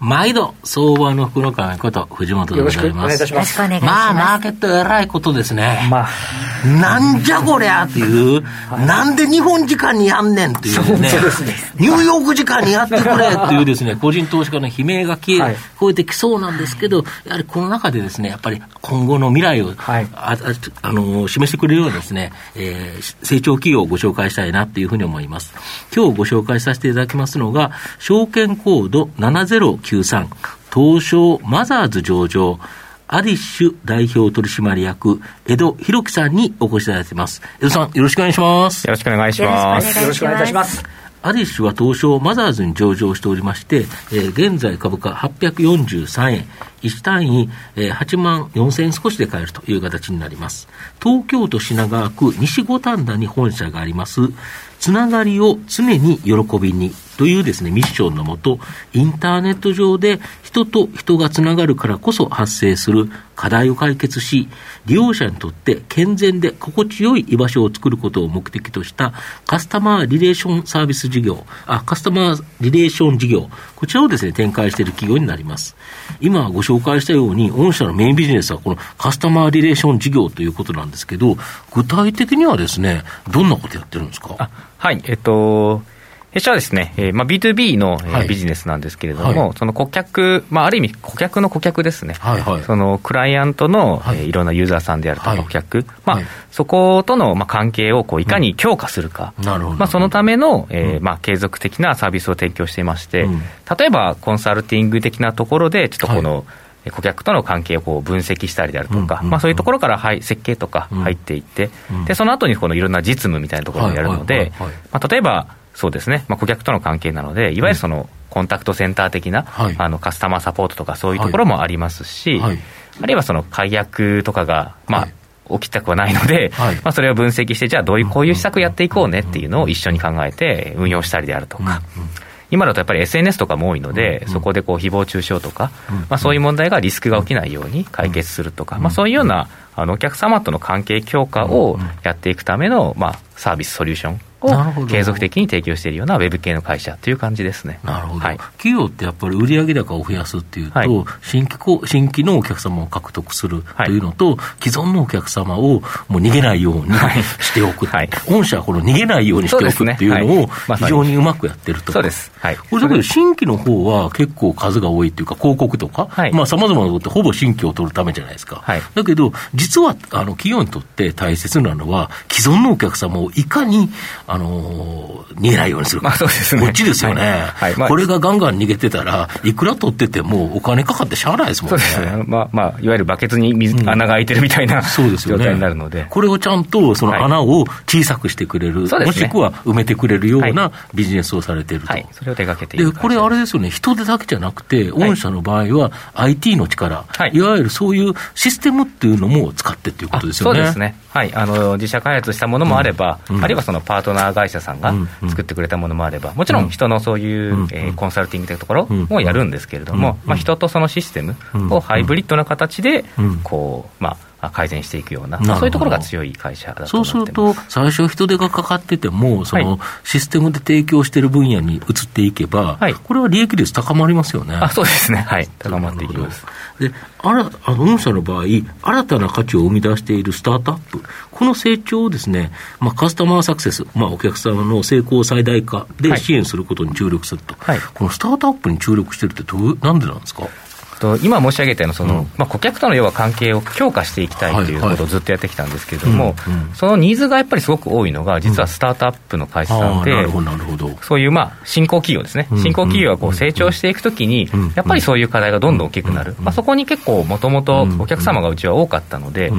毎度、相場の福の神こと、藤本でございます。よろしくお願いいたします。ままあ、マーケットえらいことですね。まあ。なんじゃこりゃっていう、はい、なんで日本時間にやんねんっていうね。うすねニューヨーク時間にやってくれっていうですね、個人投資家の悲鳴が消え、超えてきそうなんですけど、やはりこの中でですね、やっぱり今後の未来を、はい、ああの示してくれるようなですね、えー、成長企業をご紹介したいなっていうふうに思います。今日ご紹介させていただきますのが、証券コード7093、東証マザーズ上場、アディッシュ代表取締役、江戸弘樹さんにお越しいただいています。江戸さん、よろしくお願いします。よろしくお願いします。よろしくお願いいたします。アディッシュは東証マザーズに上場しておりまして、えー、現在株価843円、1単位、えー、8万4000円少しで買えるという形になります。東京都品川区西五反田に本社があります、つながりを常に喜びにというですね、ミッションのもと、インターネット上で人と人がつながるからこそ発生する課題を解決し、利用者にとって健全で心地よい居場所を作ることを目的としたカスタマーリレーションサービス事業、あ、カスタマーリレーション事業、こちらをですね、展開している企業になります。今ご紹介したように、御社のメインビジネスはこのカスタマーリレーション事業ということなんですけど、具体的にはですね、どんなことやってるんですか？はい、えっと、弊社はですね、えーまあ、B2B の、えービジネスなんですけれども、はい、その顧客、まあ、ある意味、顧客の顧客ですね、はいはい、そのクライアントの、はい。えー、いろんなユーザーさんであるとか、顧客、まあ、そことの、まあ、関係をこういかに強化するか、うん、まあ、そのための、えーまあ、継続的なサービスを提供していまして、うん、例えばコンサルティング的なところで、ちょっとこの、顧客との関係をこう分析したりであるとか、まあ、そういうところから、はい、設計とか入っていって、でその後にこのいろんな実務みたいなところをやるので、まあ、例えばそうですね、まあ、顧客との関係なので、いわゆるその、コンタクトセンター的な、はい、あのカスタマーサポートとかそういうところもありますし、はい、あるいはその解約とかが、まあ、起きたくはないので、はい、まあ、それを分析して、じゃあどういう、こういう施策やっていこうねっていうのを一緒に考えて運用したりであるとか。今だとやっぱり SNS とかも多いので、そこでこう誹謗中傷とか、まあ、そういう問題がリスクが起きないように解決するとか、まあ、そういうようなあのお客様との関係強化をやっていくための、まあ、サービスソリューションを継続的に提供しているようなウェブ系の会社という感じですね。なるほど。はい、企業ってやっぱり売上高を増やすっていうと、はい、新規こ新規のお客様を獲得するというのと、はい、既存のお客様をもう逃げないようにしておく。はい、御社はこの逃げないようにしておくっていうのを非常にうまくやってると。そうです。はい。これだけど新規の方は結構数が多いっていうか広告とか、はい、まあ様々なことってほぼ新規を取るためじゃないですか。はい、だけど実はあの企業にとって大切なのは既存のお客様をいかにあの逃げないようにするまあそうですね、こっちですよね、はい。はい。まあ、これがガンガン逃げてたら、いくら取っててもお金かかってしゃあないですもんね。そうですね。まあまあ、いわゆるバケツに水、うん、穴が開いてるみたいなそうですよ、ね、状態になるので、これをちゃんとその穴を小さくしてくれる、はい、もしくは埋めてくれるようなビジネスをされていると、それを手掛けてでこれ、あれですよね、人手だけじゃなくて、御社の場合は IT の力、い、わゆるそういうシステムっていうのも使ってっていうことですよね。そうですね。はい、あの自社開発したものもあれば、うん、あるいはそのパートナー会社さんが作ってくれたものもあれば、もちろん人のそういう、うん、えー、コンサルティングというところもやるんですけれども、まあ、人とそのシステムをハイブリッドな形で、こう、まあ、改善していくような、まあ、そういうところが強い会社だとそうすると、最初、人手がかかってても、そのシステムで提供している分野に移っていけば、はい、これは利益率高まりますよね。あそうですね、はい、高まっていきます。で、あら、あの、御社の場合、新たな価値を生み出しているスタートアップ、この成長をですね、まあ、カスタマーサクセス、まあ、お客様の成功最大化で支援することに注力すると、はい、このスタートアップに注力してるってどう、なんでなんですか？と今申し上げたようなその、うん、まあ、顧客との要は関係を強化していきたいということをずっとやってきたんですけれども、そのニーズがやっぱりすごく多いのが、実はスタートアップの会社さんで、そういうまあ新興企業ですね、新興企業がこう成長していくときに、やっぱりそういう課題がどんどん大きくなる、まあ、そこに結構、もともとお客様がうちは多かったので、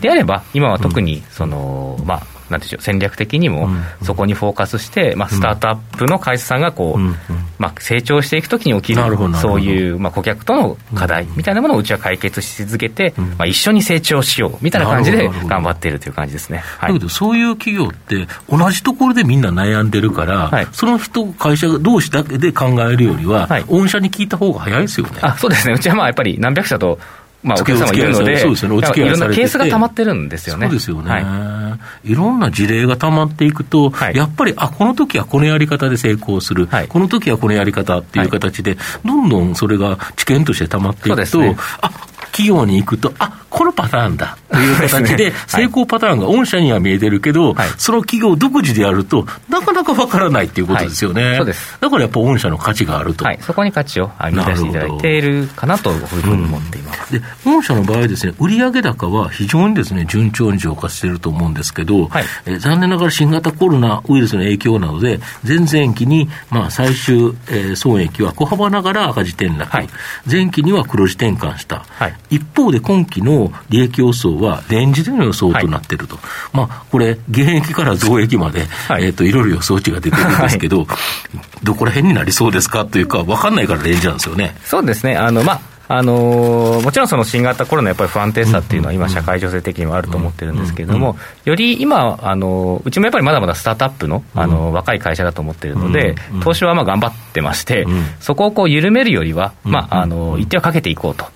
であれば、今は特にその、まあ、なんでしょう、戦略的にも、そこにフォーカスして、まあ、スタートアップの会社さんがこう、まあ、成長していくときに起きる、そういう、まあ、顧客との課題みたいなものをうちは解決し続けて、まあ、一緒に成長しようみたいな感じで頑張っているという感じですね。だけど、そういう企業って、同じところでみんな悩んでるから、はい、その人、会社同士だけで考えるよりは、はい、御社に聞いた方が早いですよね。あそうですね、うちはまあやっぱり何百社とまあ、お客様いるので、そうですね、お付き合いいろんなケースが溜まってるんですよね。そうですよね。はい、いろんな事例が溜まっていくと、はい、やっぱり、あ、この時はこのやり方で成功する、はい、この時はこのやり方っていう形で、どんどんそれが知見として溜まっていくと、ね、あ企業に行くと、あパターンだという形で、成功パターンが御社には見えてるけど、はい、その企業独自でやると、なかなかわからないっていうことですよね、はい、そうです。だからやっぱ御社の価値があると、はい、そこに価値を見出していただいているかなというふうに思っています、うん、で御社の場合ですね、売上高は非常にですね順調に増加していると思うんですけど、はい、え残念ながら新型コロナウイルスの影響などで、前々期に、まあ、最終、えー、損益は小幅ながら赤字転落、前期には黒字転換した、一方で今期の利益予想は、レンジでの予想となっていると、はい、まあ、これ、減益から増益まで、はい、えーと、いろいろ予想値が出てるんですけど、はい、どこら辺になりそうですかというか、分かんないからレンジなんですよね。そうですね。あの、まああのー、もちろんその新型コロナやっぱり不安定さっていうのは今、社会情勢的にもあると思ってるんですけれども、より今、あのうちもやっぱりまだまだスタートアップの、あの若い会社だと思ってるので、投資はまあ頑張ってまして、そこをこう緩めるよりは、まあ、あの一定はかけていこうと。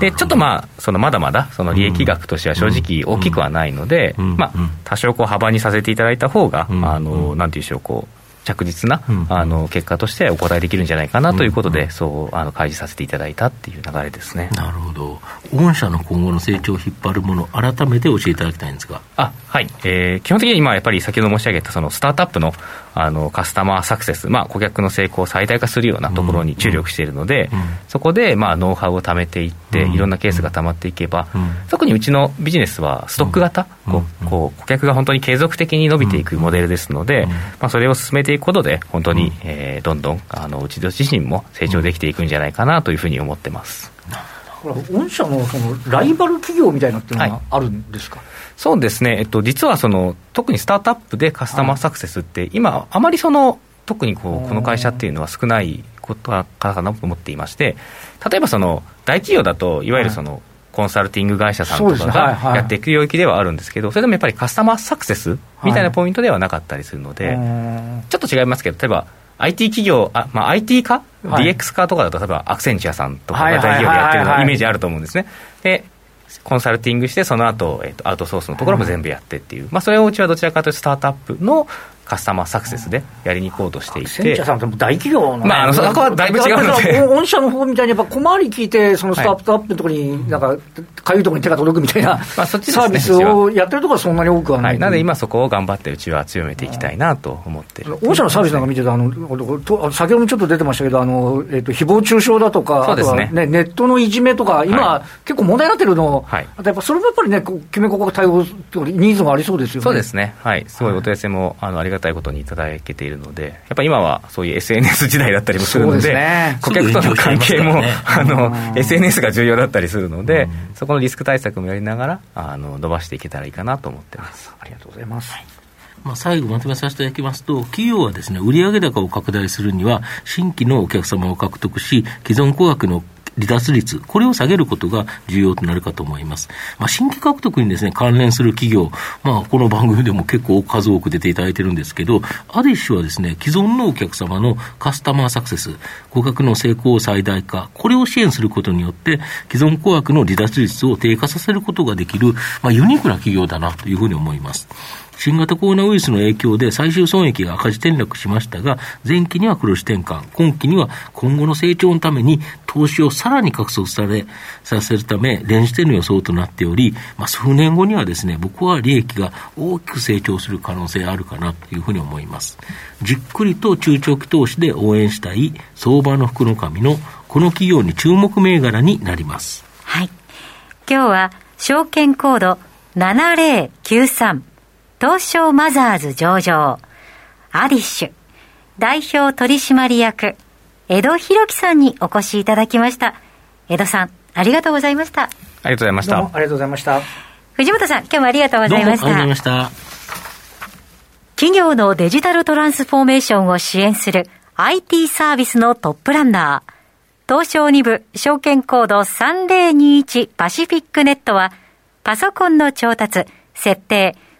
で、ちょっとまあ、そのまだまだ、その利益額としては正直大きくはないので、まあ、多少こう幅にさせていただいた方が、あのなんていうんでしょう、こう、着実な、あの結果としてお答えできるんじゃないかなということで、そうあの開示させていただいたっていう流れですね。なるほど、御社の今後の成長を引っ張るもの、改めて教えていただきたいんですが。あはい、えー、基本的に今、やっぱり先ほど申し上げたそのスタートアップのあのカスタマーサクセス、まあ、顧客の成功を最大化するようなところに注力しているので、うん。うん、そこで、まあ、ノウハウを貯めていって、いろんなケースがたまっていけば、特にうちのビジネスはストック型、こうこう顧客が本当に継続的に伸びていくモデルですので、まあ、それを進めていくことで、本当に、えー、どんどんあのうち自身も成長できていくんじゃないかなというふうに思ってます。御社のそのライバル企業みたいなっていうのはあるんですか、はい、そうですね、えっと、実はその特にスタートアップでカスタマーサクセスって、今、あまりその特にこうこの会社っていうのは少ないことかなと思っていまして、例えばその大企業だと、いわゆるその、コンサルティング会社さんとかがやっていく領域ではあるんですけど、それでもやっぱりカスタマーサクセスみたいなポイントではなかったりするので、ちょっと違いますけど、例えば IT 企業、あまあ、IT 化、はい、DX 化とかだと、例えばアクセンチュアさんとかが大企業でやってるのイメージあると思うんですね。でコンサルティングして、その後、えーと、アウトソースのところも全部やってっていう、まあ、それをうちはどちらかというと、スタートアップのカスタマーサクセスでやりに行こうとしていて。センチャさんって大企業の、ね、まあ、あの、そこはだいぶ違うので。御社の方みたいに、やっぱ小回り聞いて、そのスタートアップのところに、なんか、かゆいところに手が届くみたいな、まあ、そっちサービスをやってるところはそんなに多くはない。はい、なので今そこを頑張ってうちは強めていきたいなと思って御社のサービスなんか見てたあの、先ほどちょっと出てましたけど、あの、えっ、ー、と、誹謗中傷だとか、そうですねね、ネットのいじめとか、今、はい、結構問題になってるの、はい、あとやっぱそれもやっぱりね、きめここ対応、ニーズがありそうですよね。そうですね。はい。すごいお問い合わせも、あの、ありがたいことにいただいけているので、やっぱり今はそういう SNS 時代だったりもするので、ね、顧客との関係も、ね、あの SNS が重要だったりするので、うん、そこのリスク対策もやりながらあの伸ばしていけたらいいかなと思ってます。ありがとうございます。まあ、最後まとめさせていただきますと、企業はですね、売上高を拡大するには、新規のお客様を獲得し、既存顧客の離脱率、これを下げることが重要となるかと思います。まあ、新規獲得にですね、関連する企業、まあ、この番組でも結構数多く出ていただいてるんですけど、アディッシュはですね、既存のお客様のカスタマーサクセス、顧客の成功最大化、これを支援することによって、既存顧客の離脱率を低下させることができる、まあ、ユニークな企業だなというふうに思います。新型コロナウイルスの影響で最終損益が赤字転落しましたが、前期には黒字転換、今期には今後の成長のために投資をさらに加速され、させるため、連じての予想となっており、まあ、数年後にはですね、僕は利益が大きく成長する可能性あるかなというふうに思います。じっくりと中長期投資で応援したい相場の福の神のこの企業に注目銘柄になります。はい。今日は証券コード7093東証マザーズ上場、アディッシュ、代表取締役、江戸博樹さんにお越しいただきました。江戸さん、ありがとうございました。ありがとうございました。ありがとうございました。藤本さん、今日もありがとうございました。ありがとうございました。企業のデジタルトランスフォーメーションを支援する IT サービスのトップランナー、東証2部証券コード3021パシフィックネットは、パソコンの調達、設定、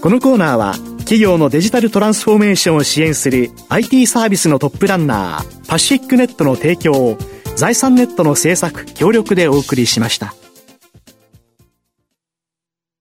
このコーナーは、企業のデジタルトランスフォーメーションを支援する IT サービスのトップランナー、パシフィックネットの提供を、財産ネットの制作、協力でお送りしました。